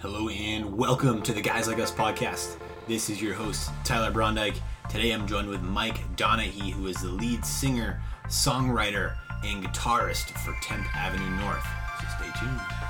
Hello and welcome to the Guys Like Us podcast. This is your host, Tyler Brondike. Today I'm joined with Mike Donehey, who is the lead singer, songwriter, and guitarist for 10th Avenue North. So stay tuned.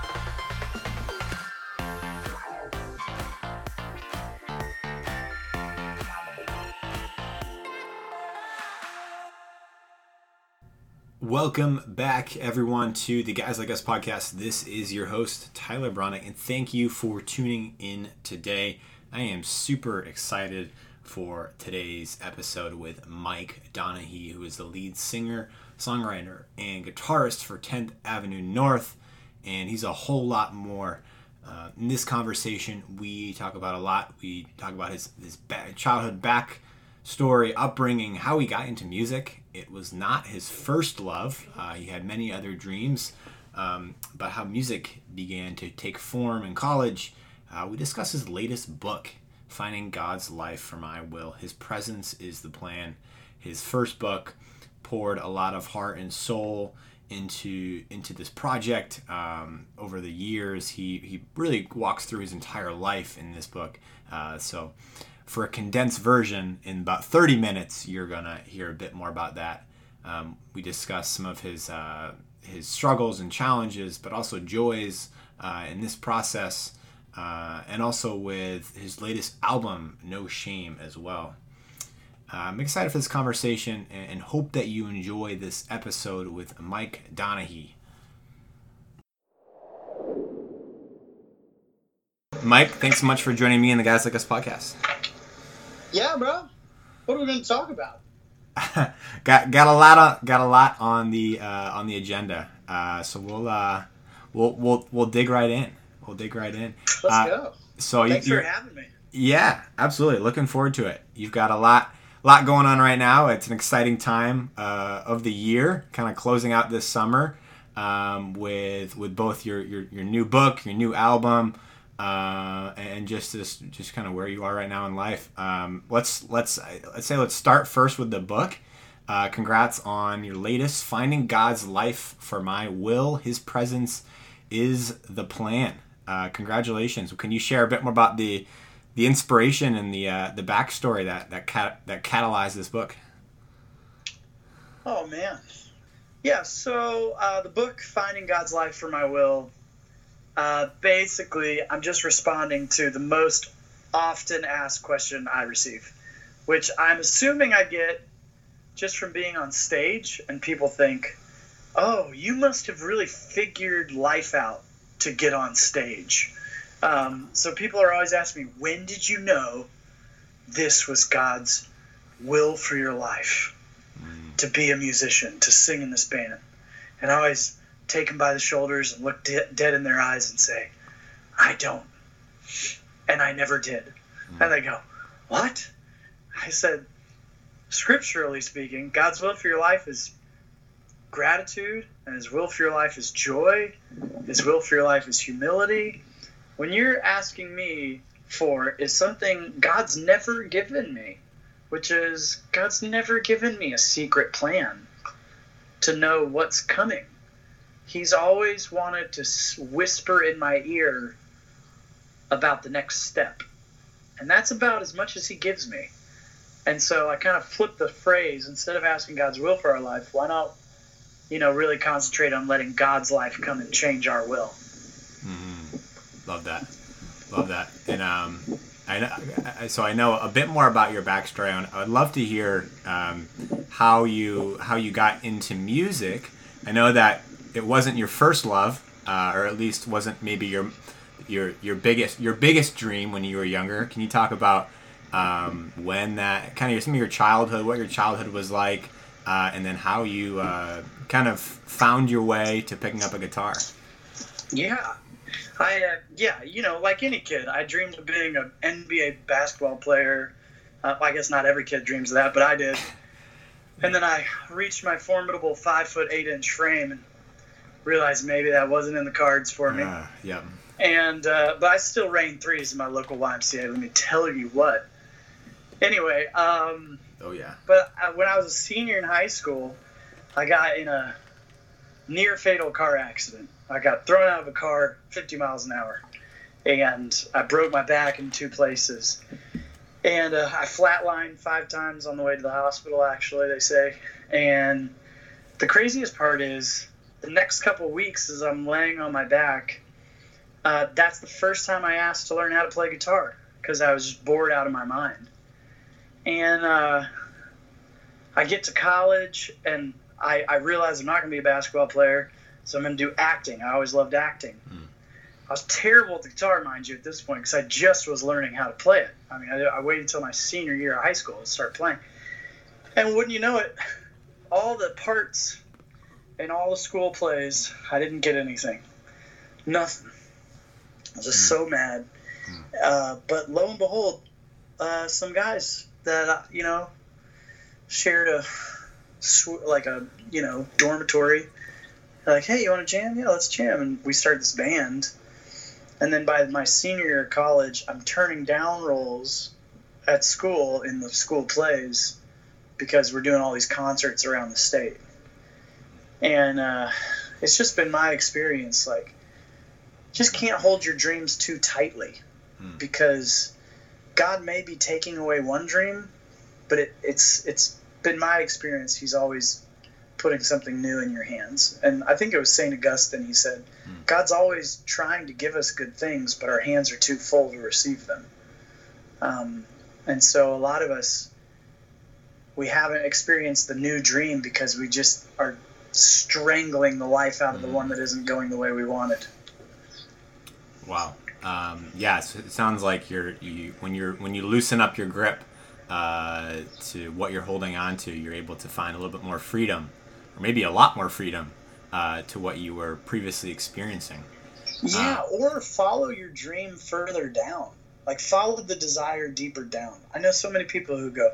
Welcome back, everyone, to the Guys Like Us podcast. This is your host, Tyler Bronick, and thank you for tuning in today. I am super excited for today's episode with Mike Donehey, who is the lead singer, songwriter, and guitarist for 10th Avenue North, and he's a whole lot more. Uh, in this conversation, we talk about a lot. We talk about his, his childhood back story, upbringing, how he got into music. It was not his first love. Uh, he had many other dreams, um, but how music began to take form in college. Uh, we discuss his latest book, Finding God's Life for My Will. His presence is the plan. His first book poured a lot of heart and soul into into this project um, over the years. He he really walks through his entire life in this book. Uh, so for a condensed version in about 30 minutes you're gonna hear a bit more about that. Um, we discuss some of his uh, his struggles and challenges but also joys uh, in this process uh, and also with his latest album no shame as well. Uh, i'm excited for this conversation and, hope that you enjoy this episode with mike donehey Mike, thanks so much for joining me in the Guys Like Us podcast. Yeah, bro. What are we going to talk about? got got a lot of got a lot on the uh, on the agenda. Uh, so we'll uh, we'll we'll we'll dig right in. We'll dig right in. Let's uh, go. So thanks you, for having me. Yeah, absolutely. Looking forward to it. You've got a lot lot going on right now. It's an exciting time uh, of the year, kind of closing out this summer um, with with both your, your your new book, your new album uh, and just this, just kind of where you are right now in life. Um, let's let's let's say let's start first with the book. Uh, congrats on your latest, Finding God's Life for My Will. His presence is the plan. Uh, congratulations. Can you share a bit more about the the inspiration and the uh, the backstory that that cat, that catalyzed this book? Oh man, yeah. So uh, the book Finding God's Life for My Will uh, basically, I'm just responding to the most often asked question I receive, which I'm assuming I get just from being on stage, and people think, "Oh, you must have really figured life out to get on stage." Um, so people are always asking me, "When did you know this was God's will for your life to be a musician, to sing in this band?" And I always take them by the shoulders and look de- dead in their eyes and say, I don't. And I never did. Mm-hmm. And they go, What? I said, Scripturally speaking, God's will for your life is gratitude, and His will for your life is joy, His will for your life is humility. When you're asking me for is something God's never given me, which is God's never given me a secret plan to know what's coming he's always wanted to whisper in my ear about the next step. And that's about as much as he gives me. And so I kind of flip the phrase instead of asking God's will for our life, why not, you know, really concentrate on letting God's life come and change our will? Mm-hmm. Love that. Love that. And um, I, so I know a bit more about your backstory. I would love to hear um, how you how you got into music. I know that it wasn't your first love, uh, or at least wasn't maybe your your your biggest your biggest dream when you were younger. Can you talk about um, when that kind of some of your childhood, what your childhood was like, uh, and then how you uh, kind of found your way to picking up a guitar? Yeah, I uh, yeah, you know, like any kid, I dreamed of being an NBA basketball player. Uh, I guess not every kid dreams of that, but I did. And then I reached my formidable five foot eight inch frame and realized maybe that wasn't in the cards for me. Uh, yeah. And uh, but I still rain threes in my local YMCA. Let me tell you what. Anyway. Um, oh yeah. But I, when I was a senior in high school, I got in a near fatal car accident. I got thrown out of a car 50 miles an hour, and I broke my back in two places. And uh, I flatlined five times on the way to the hospital, actually, they say. And the craziest part is the next couple weeks, as I'm laying on my back, uh, that's the first time I asked to learn how to play guitar because I was just bored out of my mind. And uh, I get to college and I, I realize I'm not going to be a basketball player, so I'm going to do acting. I always loved acting. Mm. I was terrible at the guitar, mind you, at this point because I just was learning how to play it. I mean, I, I waited until my senior year of high school to start playing. And wouldn't you know it, all the parts in all the school plays, I didn't get anything. Nothing. I was just mm. so mad. Mm. Uh, but lo and behold, uh, some guys that, uh, you know, shared a like a you know dormitory. like, hey, you want to jam? Yeah, let's jam. And we started this band. And then by my senior year of college, I'm turning down roles at school in the school plays because we're doing all these concerts around the state. And uh, it's just been my experience. Like, just can't hold your dreams too tightly hmm. because God may be taking away one dream, but it, it's it's been my experience, he's always putting something new in your hands. And I think it was St. Augustine, he said, mm. God's always trying to give us good things, but our hands are too full to receive them. Um, and so a lot of us, we haven't experienced the new dream because we just are strangling the life out of the hmm. one that isn't going the way we wanted. Wow. Um, yeah, it sounds like you're you, when you're when you loosen up your grip uh, to what you're holding on to, you're able to find a little bit more freedom, or maybe a lot more freedom uh, to what you were previously experiencing. Yeah, uh, or follow your dream further down. Like follow the desire deeper down. I know so many people who go,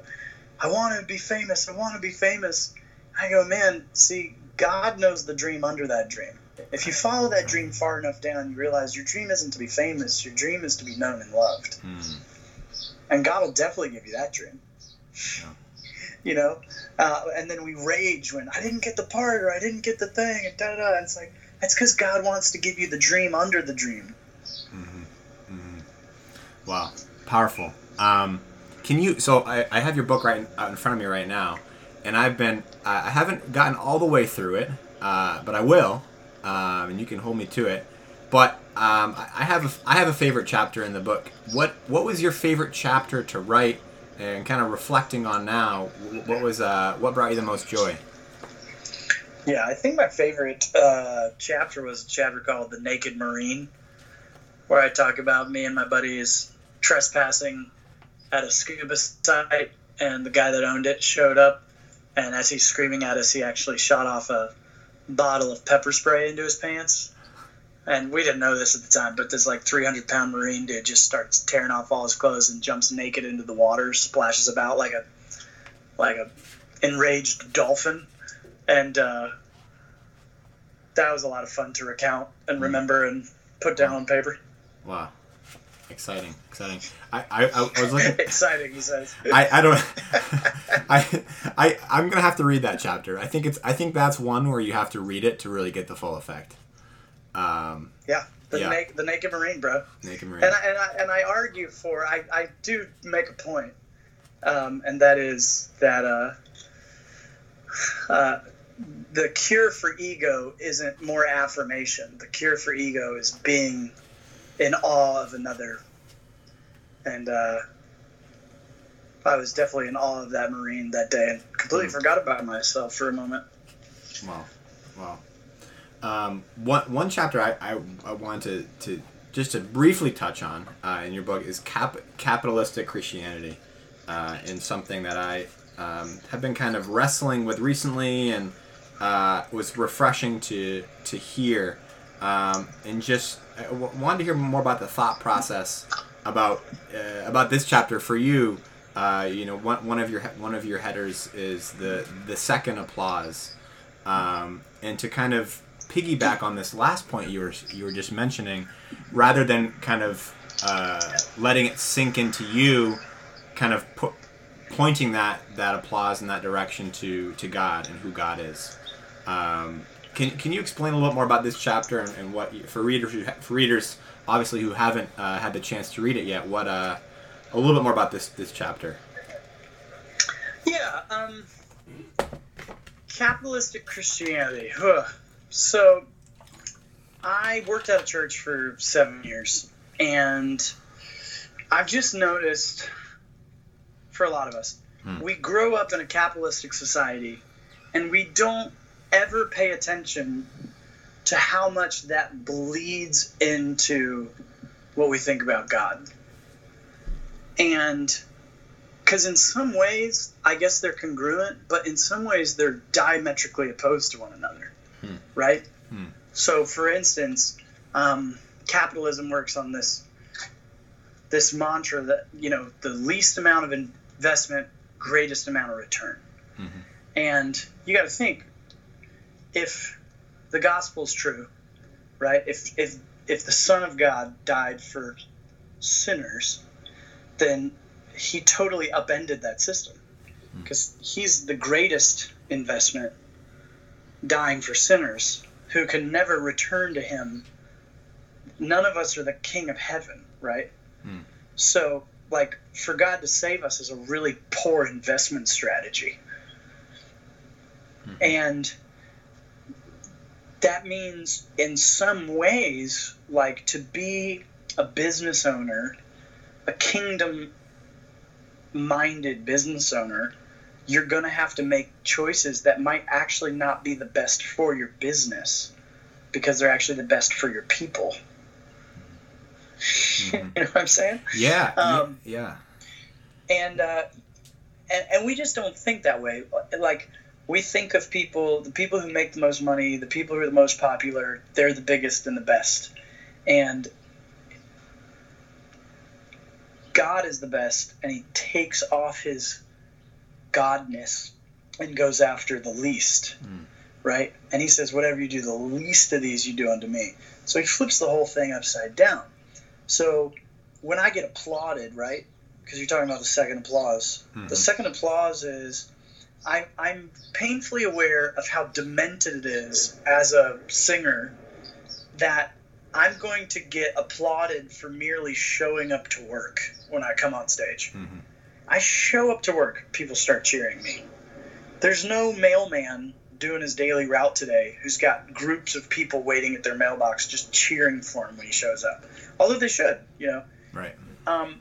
I want to be famous. I want to be famous. I go, man, see, God knows the dream under that dream. If you follow that dream far enough down, you realize your dream isn't to be famous. Your dream is to be known and loved. Hmm and God will definitely give you that dream. Yeah. You know, uh, and then we rage when I didn't get the part or I didn't get the thing, and da da da. It's like it's because God wants to give you the dream under the dream. Mm-hmm. Mm-hmm. Wow, powerful. Um, can you? So I, I have your book right out in front of me right now, and I've been I haven't gotten all the way through it, uh, but I will, um, and you can hold me to it. But um, I have a, I have a favorite chapter in the book. What what was your favorite chapter to write? And kind of reflecting on now, what was uh, what brought you the most joy? Yeah, I think my favorite uh, chapter was a chapter called "The Naked Marine," where I talk about me and my buddies trespassing at a scuba site, and the guy that owned it showed up, and as he's screaming at us, he actually shot off a bottle of pepper spray into his pants and we didn't know this at the time, but this like 300 pound Marine dude just starts tearing off all his clothes and jumps naked into the water, splashes about like a like a enraged dolphin, and uh, that was a lot of fun to recount and mm. remember and put down on paper. Wow. Exciting, exciting. I, I, I was looking. exciting, he says. I, I don't. I, I, I'm gonna have to read that chapter. I think it's. I think that's one where you have to read it to really get the full effect. Um, yeah, the, yeah. Na- the naked marine, bro. Naked marine. And I, and I, and I argue for, I, I do make a point, um, and that is that uh, uh, the cure for ego isn't more affirmation. The cure for ego is being in awe of another. And uh, I was definitely in awe of that Marine that day and completely mm. forgot about myself for a moment. Wow. Wow. Um, one one chapter I, I, I want to, to just to briefly touch on uh, in your book is cap, capitalistic Christianity, uh, and something that I um, have been kind of wrestling with recently, and uh, was refreshing to to hear, um, and just I wanted to hear more about the thought process about uh, about this chapter for you. Uh, you know, one, one of your one of your headers is the the second applause, um, and to kind of piggyback on this last point you were you were just mentioning, rather than kind of uh, letting it sink into you, kind of pointing that that applause in that direction to to God and who God is. Um, can, can you explain a little more about this chapter and, and what for readers for readers obviously who haven't uh, had the chance to read it yet, what uh, a little bit more about this this chapter. Yeah, um, capitalistic Christianity. Huh. So, I worked at a church for seven years, and I've just noticed, for a lot of us, Hmm. we grow up in a capitalistic society, and we don't ever pay attention to how much that bleeds into what we think about God. And because in some ways, I guess they're congruent, but in some ways, they're diametrically opposed to one another, Hmm. right? Hmm. So, for instance, um, capitalism works on this this mantra that you know the least amount of investment, greatest amount of return, Mhm. and you got to think if the gospel's true, right? If if if the Son of God died for sinners, then he totally upended that system because he's the greatest investment dying for sinners who can never return to him none of us are the king of heaven right Hmm. so like for god to save us is a really poor investment strategy Mhm. and that means in some ways like to be a business owner a kingdom minded business owner you're going to have to make choices that might actually not be the best for your business because they're actually the best for your people Mhm. you know what i'm saying Yeah, Um, yeah, and uh, and and we just don't think that way. Like we think of people, the people who make the most money, the people who are the most popular, they're the biggest and the best, and God is the best, and He takes off His godness and goes after the least, Mm. right? And He says, "Whatever you do, the least of these you do unto me." So He flips the whole thing upside down. So when I get applauded, right? because you're talking about the second applause. Mhm. The second applause is I, I'm painfully aware of how demented it is as a singer that I'm going to get applauded for merely showing up to work when I come on stage. Mhm. I show up to work, people start cheering me. There's no mailman doing his daily route today who's got groups of people waiting at their mailbox just cheering for him when he shows up. Although they should, you know. right. Um,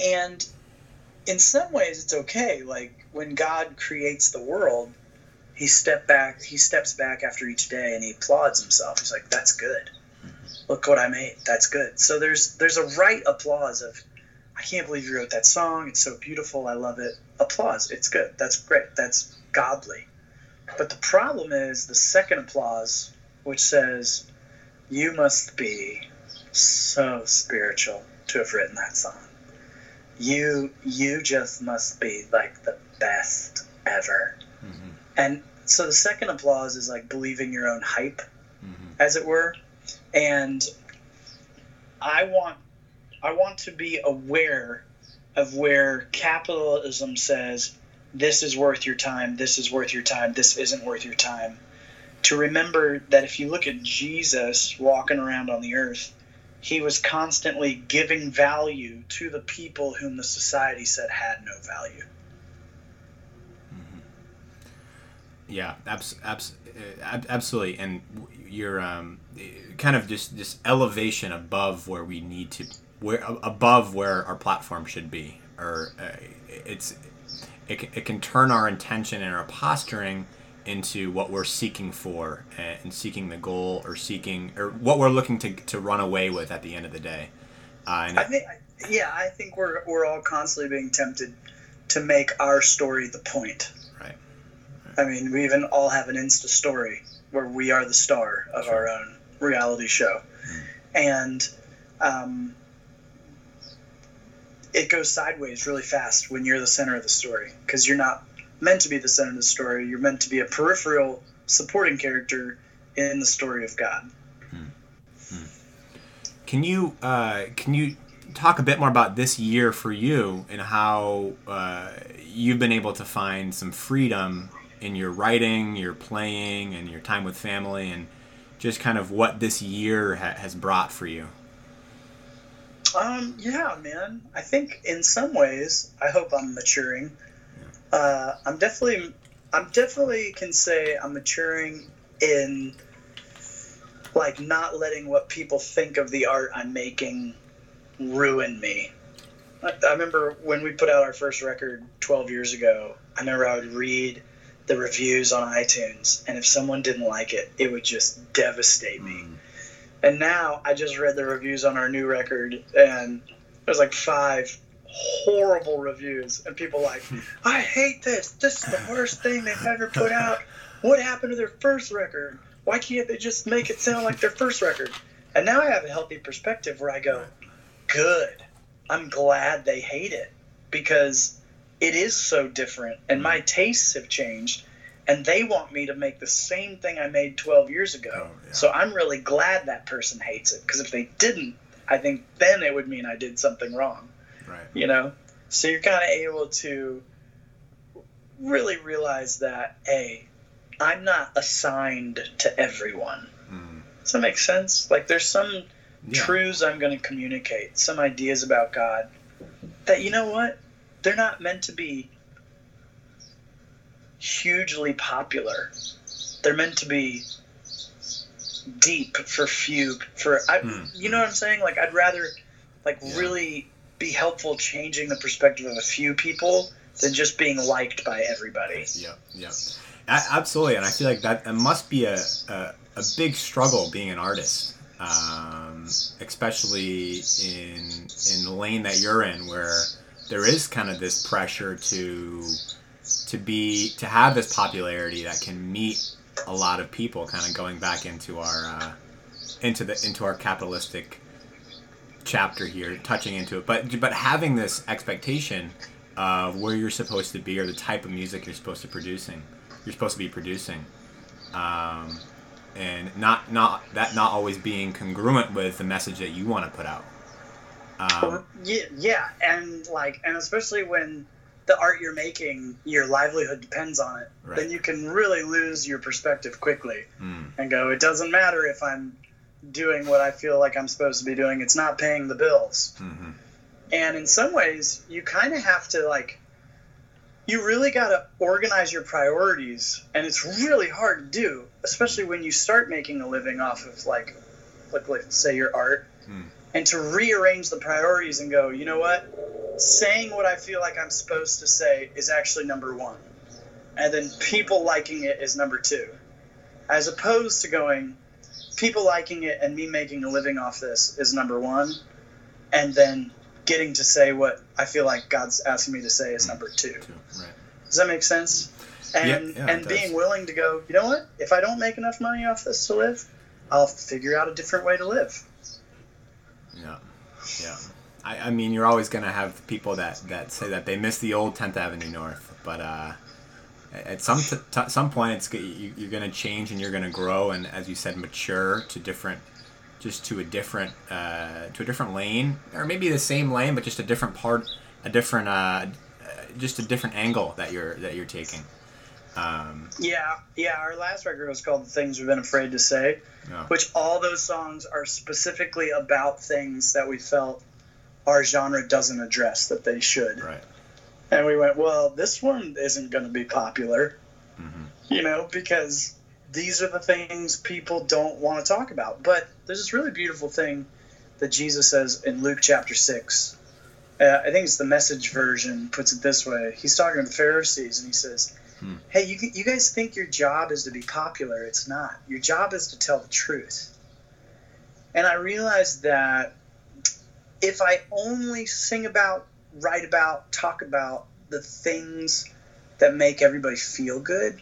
and in some ways, it's okay. Like when God creates the world, he step back. He steps back after each day and he applauds himself. He's like, "That's good. Look what I made. That's good." So there's there's a right applause of, "I can't believe you wrote that song. It's so beautiful. I love it." Applause. It's good. That's great. That's godly. But the problem is the second applause, which says, "You must be so spiritual to have written that song. You you just must be like the best ever." Mhm. And so the second applause is like believing your own hype, Mhm. as it were. And I want I want to be aware of where capitalism says this is worth your time, this is worth your time, this isn't worth your time. To remember that if you look at Jesus walking around on the earth, he was constantly giving value to the people whom the society said had no value. Yeah, abs- abs- uh, ab- absolutely. And you're um, kind of just this elevation above where we need to, where above where our platform should be, or uh, it's it, it can turn our intention and our posturing into what we're seeking for and, seeking the goal or seeking or what we're looking to, to run away with at the end of the day. Uh, and I think, yeah, I think we're we're all constantly being tempted to make our story the point. Right. I mean, we even all have an Insta story where we are the star of Sure. our own reality show, and um, it goes sideways really fast when you're the center of the story because you're not meant to be the center of the story. You're meant to be a peripheral supporting character in the story of God. Can you uh, can you talk a bit more about this year for you and how uh, you've been able to find some freedom in your writing, your playing, and your time with family, and just kind of what this year ha- has brought for you? Um, yeah, man. I think in some ways, I hope I'm maturing. Uh, I'm definitely, I'm definitely can say I'm maturing in like not letting what people think of the art I'm making ruin me. I, I remember when we put out our first record 12 years ago. I remember I would read the reviews on iTunes, and if someone didn't like it, it would just devastate me. Mm. And now I just read the reviews on our new record, and there's like five horrible reviews, and people like, I hate this. This is the worst thing they've ever put out. What happened to their first record? Why can't they just make it sound like their first record? And now I have a healthy perspective where I go, good. I'm glad they hate it because it is so different, and my tastes have changed. And they want me to make the same thing I made 12 years ago. Oh, yeah. So I'm really glad that person hates it because if they didn't, I think then it would mean I did something wrong, Right. you know? So you're kind of able to really realize that, A, I'm not assigned to everyone. Mm. Does that make sense? Like there's some Yeah. truths I'm going to communicate, some ideas about God that, you know what? They're not meant to be hugely popular. They're meant to be deep for few for I Hmm. you know what I'm saying? Like I'd rather like Yeah. really be helpful changing the perspective of a few people than just being liked by everybody. Yeah, yeah, absolutely. And I feel like that must be a, a, a big struggle being an artist, um, especially in in the lane that you're in, where there is kind of this pressure to to be to have this popularity that can meet a lot of people. Kind of going back into our uh, into the into our capitalistic chapter here, touching into it, but but having this expectation of where you're supposed to be or the type of music you're supposed to producing, you're supposed to be producing, um, and not not that not always being congruent with the message that you want to put out. Um, yeah, yeah, and like, and especially when the art you're making, your livelihood depends on it, Right. then you can really lose your perspective quickly mm, and go, it doesn't matter if I'm doing what I feel like I'm supposed to be doing. It's not paying the bills. mhm, And in some ways, you kind of have to like, you really got to organize your priorities, and it's really hard to do, especially when you start making a living off of like, like let's say your art, Hmm. and to rearrange the priorities and go, you know what, saying what I feel like I'm supposed to say is actually number one, and then people liking it is number two, as opposed to going, people liking it and me making a living off this is number one, and then getting to say what I feel like God's asking me to say is number two. right. Does that make sense? And Yeah, yeah, and being willing to go, you know what? If I don't make enough money off this to live, I'll figure out a different way to live. Yeah, yeah. I, I mean, you're always gonna have people that, that say that they miss the old 10th Avenue North, but uh, at some t- t- some point, it's you, you're gonna change and you're gonna grow, and as you said, mature to different, just to a different uh, to a different lane, or maybe the same lane, but just a different part, a different uh, uh, just a different angle that you're that you're taking. Um, Yeah, yeah. Our last record was called "The Things We've Been Afraid to Say," yeah. which all those songs are specifically about things that we felt our genre doesn't address that they should. Right. And we went, well, this one isn't going to be popular, hmm you know, because these are the things people don't want to talk about. But there's this really beautiful thing that Jesus says in Luke chapter 6. Uh, I think it's the message version puts it this way. He's talking to the Pharisees and he says, Hmm. Hey, you, you guys think your job is to be popular. It's not. Your job is to tell the truth. And I realized that if I only sing about, write about, talk about the things that make everybody feel good,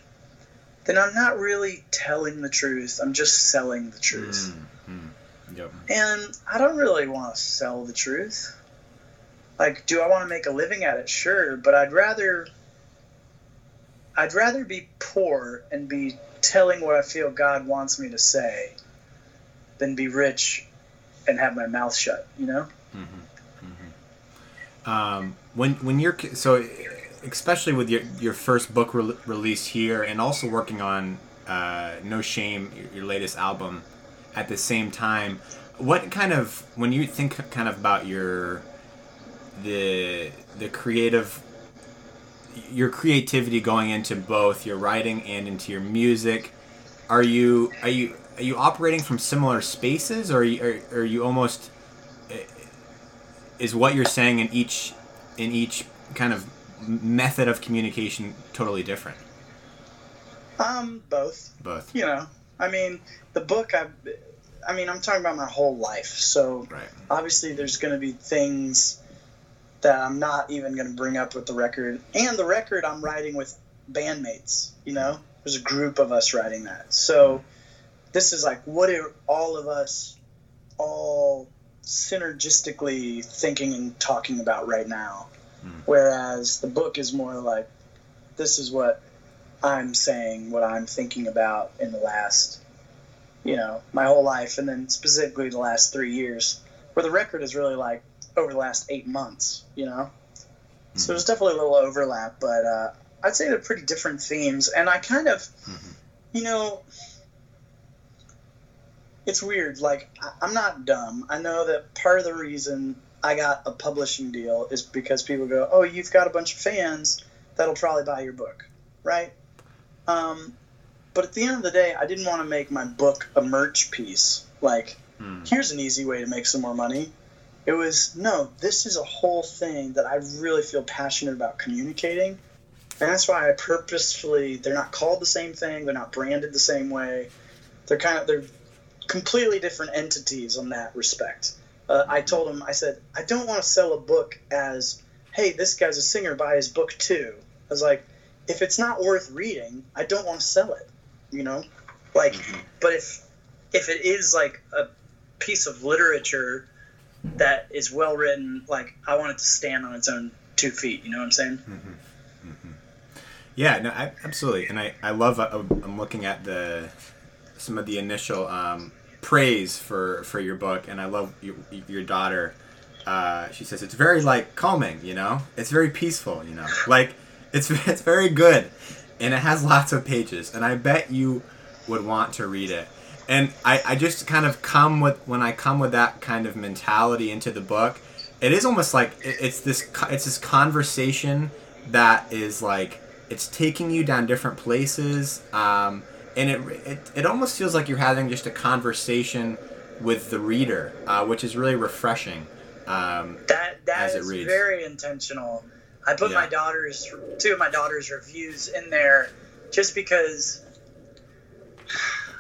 then I'm not really telling the truth. I'm just selling the truth. Mm, mm. Yep. And I don't really want to sell the truth. Like, do I want to make a living at it? Sure, but I'd rather I'd rather be poor and be telling what I feel God wants me to say than be rich and have my mouth shut, you know? Um, when when you're so especially with your your first book re- release here and also working on uh, no shame your, your latest album at the same time what kind of when you think kind of about your the the creative your creativity going into both your writing and into your music are you are you are you operating from similar spaces or are you, are, are you almost is what you're saying in each in each kind of method of communication totally different Um, both. both You know, I mean, the book. I, I mean, I'm talking about my whole life. So right obviously, there's going to be things that I'm not even going to bring up with the record. And the record I'm writing with bandmates. You know, there's a group of us writing that. So this is like, what are all of us all synergistically thinking and talking about right now? Hmm. Whereas the book is more like, this is what I'm saying, what I'm thinking about in the last, you know, my whole life, and then specifically the last three years, where the record is really like over the last eight months, you know? So there's definitely a little overlap, but uh, I'd say they're pretty different themes. And I kind of, Mhm. you know, it's weird. Like, I- I'm not dumb. I know that part of the reason I got a publishing deal is because people go, oh, you've got a bunch of fans that'll probably buy your book, right? Um, but at the end of the day, I didn't want to make my book a merch piece. Like, Hmm. here's an easy way to make some more money. It was, no, this is a whole thing that I really feel passionate about communicating. And that's why I purposefully, they're not called the same thing, they're not branded the same way. They're kind of, they're completely different entities on that respect. Uh, I told him, I said, I don't want to sell a book as, hey, this guy's a singer, buy his book too. I was like, if it's not worth reading, I don't want to sell it, you know? Like, Mhm. but if if it is like a piece of literature that is well written, like I want it to stand on its own two feet. You know what I'm saying? Yeah, no, I, absolutely, and I I love. Uh, I'm looking at the some of the initial um, praise for for your book, and I love your, your daughter. Uh, she says it's very like calming, you know. It's very peaceful, you know. Like it's it's very good, and it has lots of pages, and I bet you would want to read it. And I, I just kind of come with when I come with that kind of mentality into the book, it is almost like it, it's this it's this conversation that is like it's taking you down different places um, and it, it it almost feels like you're having just a conversation with the reader uh, which is really refreshing um, That that is reads. very intentional. I put Yeah. my daughter's two of my daughter's reviews in there just because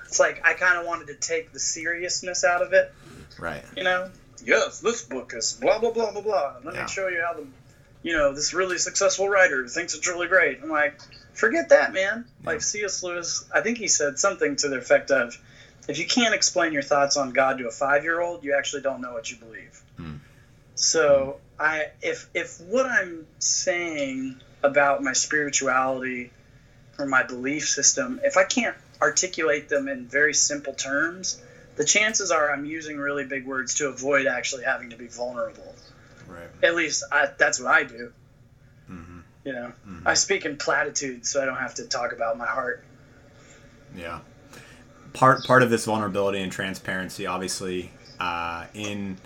it's like I kind of wanted to take the seriousness out of it. right you know yes this book is blah blah blah blah blah let Yeah. me show you how the you know this really successful writer thinks it's really great i'm like forget that man Yeah. like cs lewis i think he said something to the effect of if you can't explain your thoughts on god to a five year old you actually don't know what you believe Hmm. so i if if what i'm saying about my spirituality or my belief system if i can't articulate them in very simple terms the chances are I'm using really big words to avoid actually having to be vulnerable. right At least I, that's what I do. You know, Mhm. I speak in platitudes, so I don't have to talk about my heart. yeah part part of this vulnerability and transparency obviously uh, in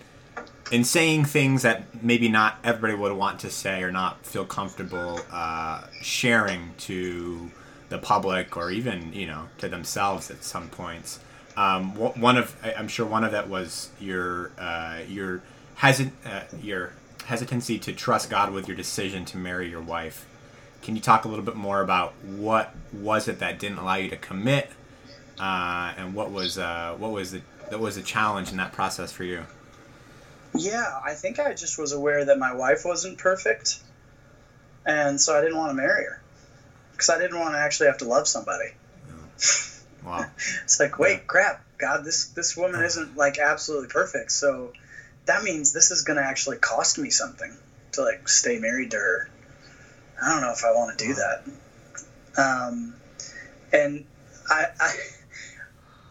in saying things that maybe not everybody would want to say or not feel comfortable uh, sharing to the public or even you know to themselves at some points um, one of I'm sure one of that was your uh, your hesit uh, your hesitancy to trust God with your decision to marry your wife. Can you talk a little bit more about what was it that didn't allow you to commit, uh, and what was uh, what was the that was the challenge in that process for you? Yeah, I think I just was aware that my wife wasn't perfect, and so I didn't want to marry her because I didn't want to actually have to love somebody. Wow. It's like, wait, Yeah. crap, God, this this woman isn't like absolutely perfect, so that means this is going to actually cost me something to like stay married to her. I don't know if I want to do that. Um, and I, I,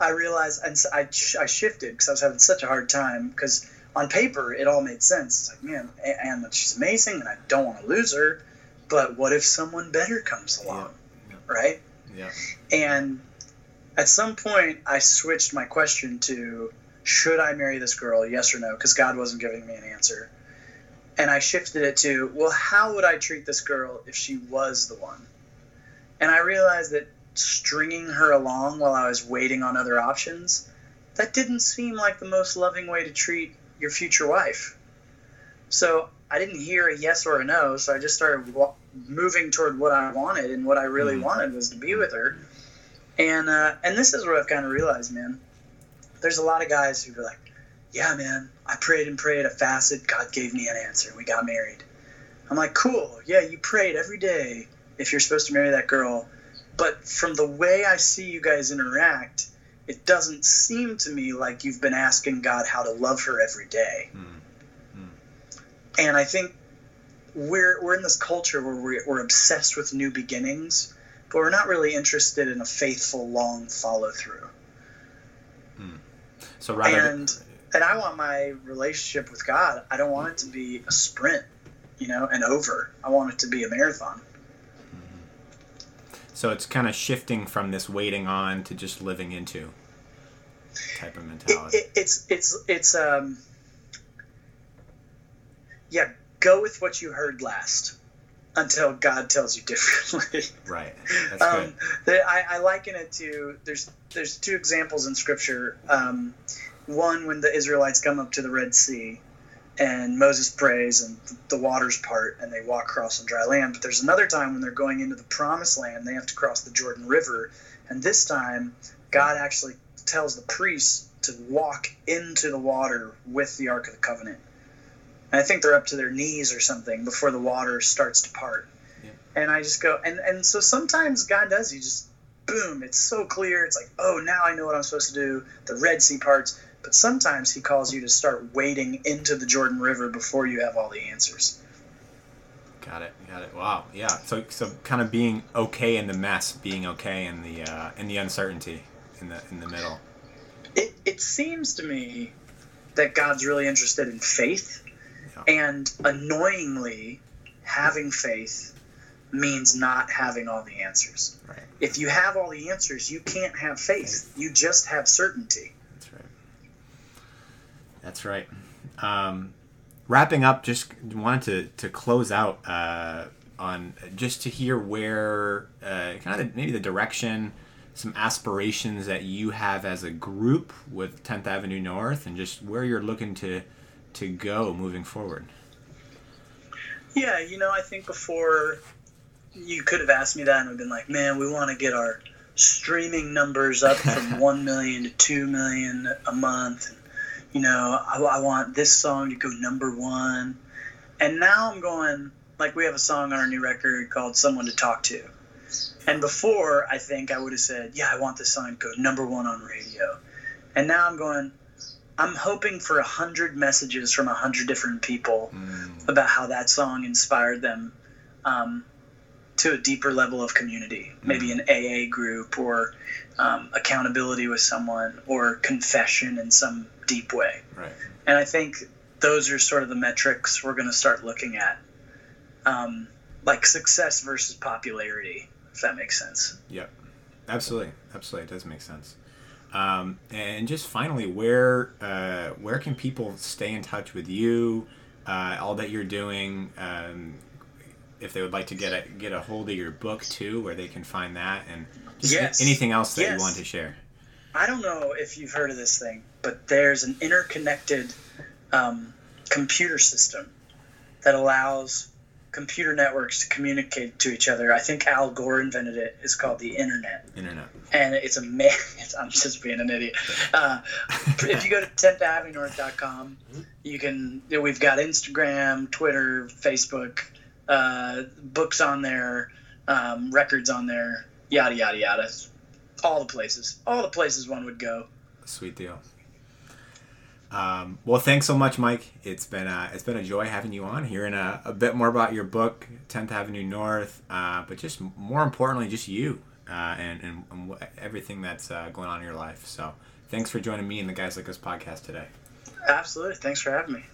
I realized, and I, I shifted because I was having such a hard time because on paper it all made sense. It's like, man, A- and she's amazing, and I don't want to lose her. But what if someone better comes along, Yeah. right? Yeah. And at some point, I switched my question to should I marry this girl? Yes or no? Because God wasn't giving me an answer. And I shifted it to, well, how would I treat this girl if she was the one? And I realized that stringing her along while I was waiting on other options, that didn't seem like the most loving way to treat your future wife. So I didn't hear a yes or a no, so I just started wa- moving toward what I wanted, and what I really mm. wanted was to be with her. And uh, and this is what I've kind of realized, man. There's a lot of guys who are like, "Yeah, man, I prayed and prayed, I fasted, God gave me an answer, we got married." I'm like, "Cool, yeah, you prayed every day if you're supposed to marry that girl." But from the way I see you guys interact, it doesn't seem to me like you've been asking God how to love her every day. Mm. Mm. And I think we're, we're in this culture where we're, we're obsessed with new beginnings, but we're not really interested in a faithful, long follow through. So rather, and and I want my relationship with God. I don't want it to be a sprint, you know, and over. I want it to be a marathon. So it's kind of shifting from this waiting on to just living into type of mentality. It, it, it's it's it's um yeah, go with what you heard last until God tells you differently. Right. That's um, good. I, I liken it to there's there's two examples in Scripture. Um, one when the Israelites come up to the Red Sea, and Moses prays and the waters part and they walk across on dry land. But there's another time when they're going into the promised land, they have to cross the Jordan River. And this time, God actually tells the priests to walk into the water with the Ark of the Covenant. And I think they're up to their knees or something before the water starts to part. Yeah. And I just go, and, and so sometimes God does, you just, boom, it's so clear. It's like, oh, now I know what I'm supposed to do. The Red Sea parts but sometimes he calls you to start wading into the Jordan River before you have all the answers. Got it. Got it. Wow. Yeah. So, so kind of being okay in the mess, being okay in the uh, in the uncertainty, in the in the middle. It it seems to me that God's really interested in faith. And annoyingly, having faith means not having all the answers. Right. If you have all the answers, you can't have faith. You just have certainty. That's right. That's right. Um, wrapping up, just wanted to, to close out uh, on just to hear where uh, kind of the, maybe the direction, some aspirations that you have as a group with 10th Avenue North, and just where you're looking to to go moving forward. Yeah, you know, I think before you could have asked me that and I've been like, man, we want to get our streaming numbers up from 1 million to 2 million a month. And you know, I, I want this song to go number one. And now I'm going, like, we have a song on our new record called Someone to Talk to. And before, I think I would have said, yeah, I want this song to go number one on radio. And now I'm going, I'm hoping for a hundred messages from a hundred different people mm. about how that song inspired them um, to a deeper level of community, mm. maybe an AA group or um, accountability with someone or confession in some deep way. Right. And I think those are sort of the metrics we're going to start looking at, um, like success versus popularity, if that makes sense. Yep, absolutely, absolutely, it does make sense. Um, and just finally, where uh, where can people stay in touch with you? Uh, all that you're doing. Um, if they would like to get a get a hold of your book too, where they can find that, and just yes. anything else that yes. you want to share. I don't know if you've heard of this thing, but there's an interconnected um, computer system that allows computer networks to communicate to each other. I think Al Gore invented it. It's called the internet. Internet. And it's a man. I'm just being an idiot. Uh, if you go to 10thavenuenorth.com, you can. We've got Instagram, Twitter, Facebook, uh, books on there, um, records on there, yada yada yada all the places, all the places one would go. Sweet deal. Um, well, thanks so much, Mike. It's been a, it's been a joy having you on, hearing a, a bit more about your book, 10th Avenue North, uh, but just more importantly, just you uh, and, and, and, everything that's uh, going on in your life. So thanks for joining me and the Guys Like Us podcast today. Absolutely. Thanks for having me.